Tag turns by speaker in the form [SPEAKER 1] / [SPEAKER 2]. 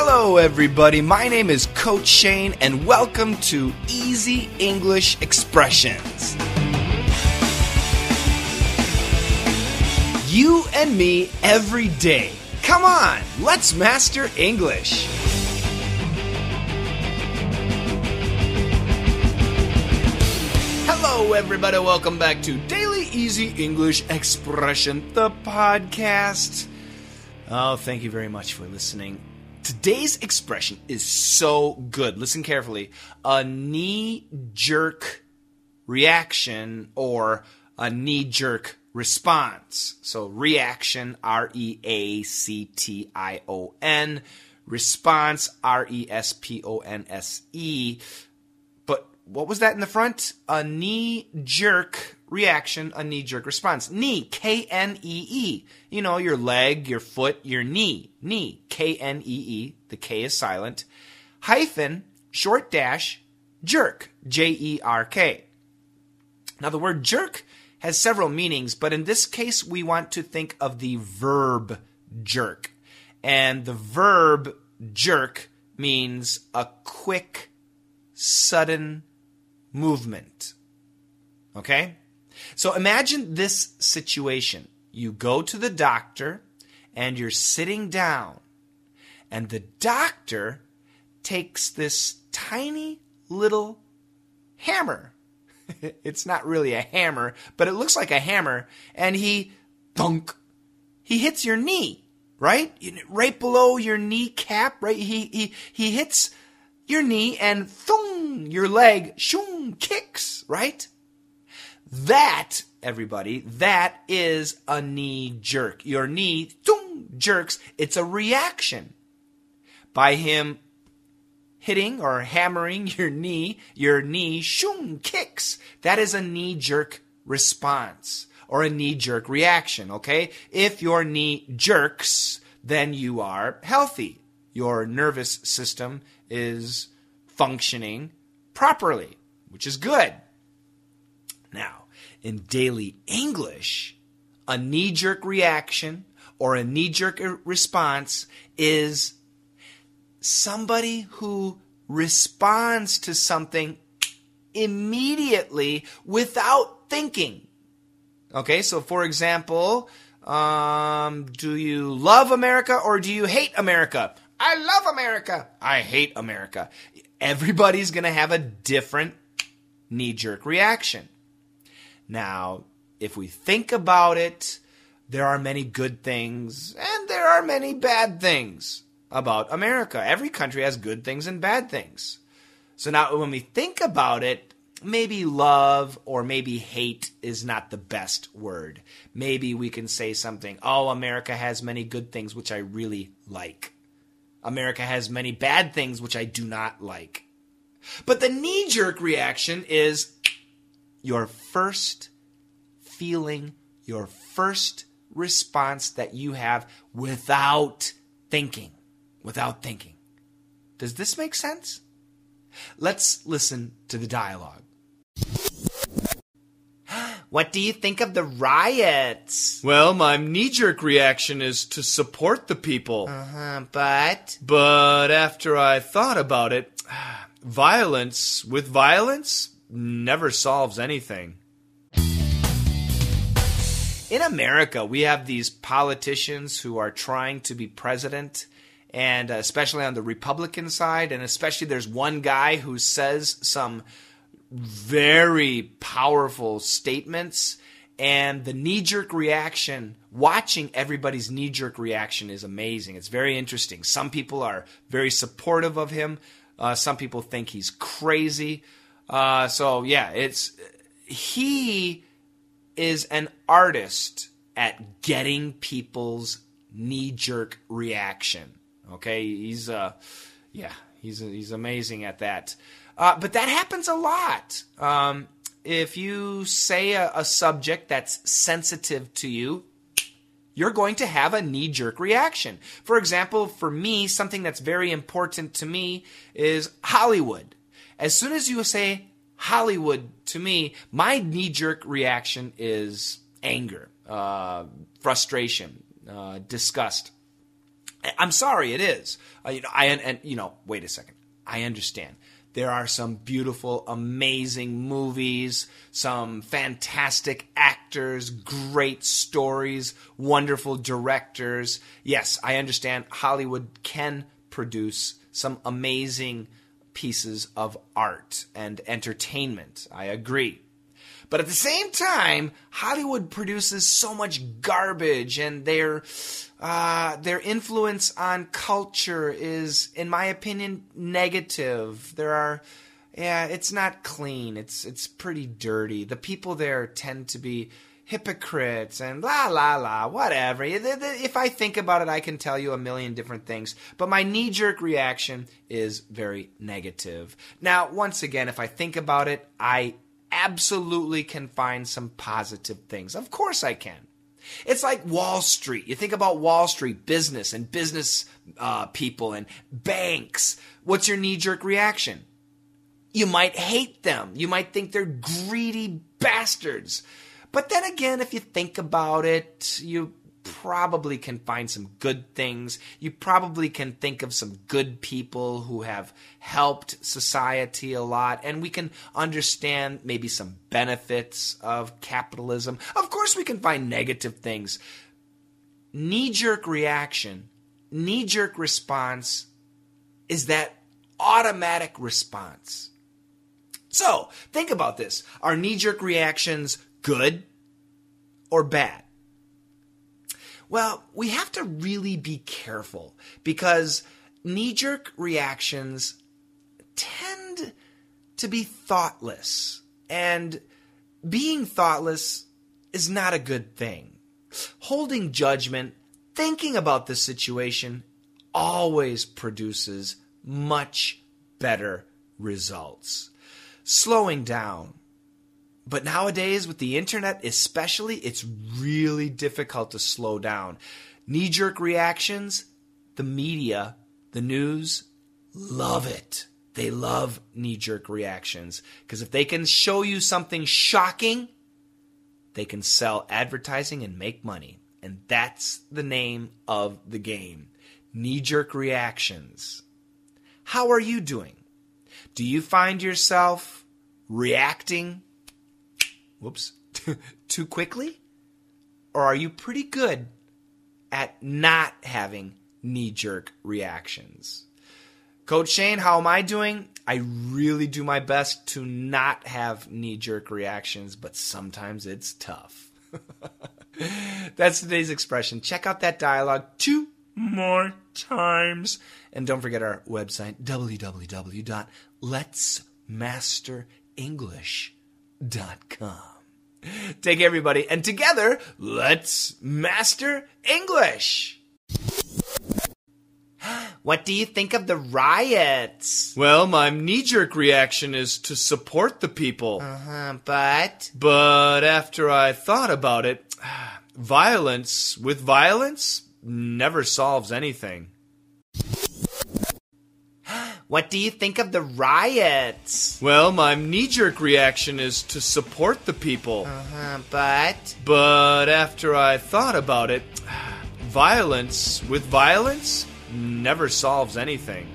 [SPEAKER 1] Hello, everybody. My name is Coach Shane, and welcome to Easy English Expressions. You and me every day. Come on, let's master English. Hello, everybody. Welcome back to Daily Easy English Expression, the podcast. Oh, thank you very much for listening. Today's expression is so good. Listen carefully. A knee jerk reaction or a knee jerk response. So, reaction, R E A C T I O N. Response, R E S P O N S E. But what was that in the front? A knee jerk reaction, a knee jerk response. Knee, K N E E. You know, your leg, your foot, your knee. Knee, K N E E. The K is silent. Hyphen, short dash, jerk, J E R K. Now, the word jerk has several meanings, but in this case, we want to think of the verb jerk. And the verb jerk means a quick, sudden movement. Okay? So imagine this situation. You go to the doctor and you're sitting down, and the doctor takes this tiny little hammer. it's not really a hammer, but it looks like a hammer, and he thunk. He hits your knee, right? Right below your kneecap, right? He he he hits your knee and thung, your leg shoom kicks, right? That, everybody, that is a knee jerk. Your knee thung, jerks. It's a reaction by him hitting or hammering your knee. Your knee shoom kicks. That is a knee jerk response or a knee jerk reaction, okay? If your knee jerks, then you are healthy. Your nervous system is functioning properly, which is good. Now, in daily English, a knee jerk reaction or a knee jerk response is somebody who responds to something immediately without thinking. Okay, so for example, um, do you love America or do you hate America? I love America. I hate America. Everybody's going to have a different knee jerk reaction. Now, if we think about it, there are many good things and there are many bad things about America. Every country has good things and bad things. So now, when we think about it, maybe love or maybe hate is not the best word. Maybe we can say something, oh, America has many good things, which I really like. America has many bad things, which I do not like. But the knee jerk reaction is your first feeling, your first response that you have without thinking. Without thinking. Does this make sense? Let's listen to the dialogue. What do you think of the riots? Well, my knee jerk reaction is to support the people. Uh-huh, but? But after I thought about it, violence with violence never solves anything. In America, we have these politicians who are trying to be president, and especially on the Republican side, and especially there's one guy who says some very powerful statements and the knee jerk reaction watching everybody's knee jerk reaction is amazing. It's very interesting. Some people are very supportive of him. Uh, some people think he's crazy uh, so yeah it's he is an artist at getting people's knee jerk reaction okay he's uh yeah he's he's amazing at that uh, but that happens a lot. Um, if you say a, a subject that's sensitive to you, you're going to have a knee jerk reaction. For example, for me, something that's very important to me is Hollywood. As soon as you say Hollywood to me, my knee jerk reaction is anger, uh, frustration, uh, disgust. I'm sorry, it is. Uh, you know, I and you know, wait a second. I understand. There are some beautiful, amazing movies, some fantastic actors, great stories, wonderful directors. Yes, I understand Hollywood can produce some amazing pieces of art and entertainment. I agree. But at the same time, Hollywood produces so much garbage, and their uh, their influence on culture is, in my opinion, negative. There are, yeah, it's not clean. It's it's pretty dirty. The people there tend to be hypocrites and la la la, whatever. If I think about it, I can tell you a million different things. But my knee jerk reaction is very negative. Now, once again, if I think about it, I absolutely can find some positive things. Of course I can. It's like Wall Street. You think about Wall Street, business and business uh, people and banks. What's your knee jerk reaction? You might hate them. You might think they're greedy bastards. But then again, if you think about it, you probably can find some good things. You probably can think of some good people who have helped society a lot, and we can understand maybe some benefits of capitalism. Of course, we can find negative things. Knee jerk reaction, knee jerk response is that automatic response. So, think about this. Our knee jerk reactions good or bad? Well, we have to really be careful because knee jerk reactions tend to be thoughtless. And being thoughtless is not a good thing. Holding judgment, thinking about the situation, always produces much better results. Slowing down, but nowadays, with the internet especially, it's really difficult to slow down. Knee jerk reactions, the media, the news, love it. They love knee jerk reactions. Because if they can show you something shocking, they can sell advertising and make money. And that's the name of the game knee jerk reactions. How are you doing? Do you find yourself reacting whoops, too quickly? Or are you pretty good at not having knee jerk reactions? Coach Shane, how am I doing? I really do my best to not have knee jerk reactions, but sometimes it's tough. That's today's expression. Check out that dialogue two more times. And don't forget our website, www.letsmasterenglish.com. Take care, everybody, and together, let's master English. What do you think of the riots? Well, my knee jerk reaction is to support the people. Uh huh, but? But after I thought about it, violence with violence never solves anything. What do you think of the riots? Well, my knee jerk reaction is to support the people. Uh huh, but? But after I thought about it, violence with violence never solves anything.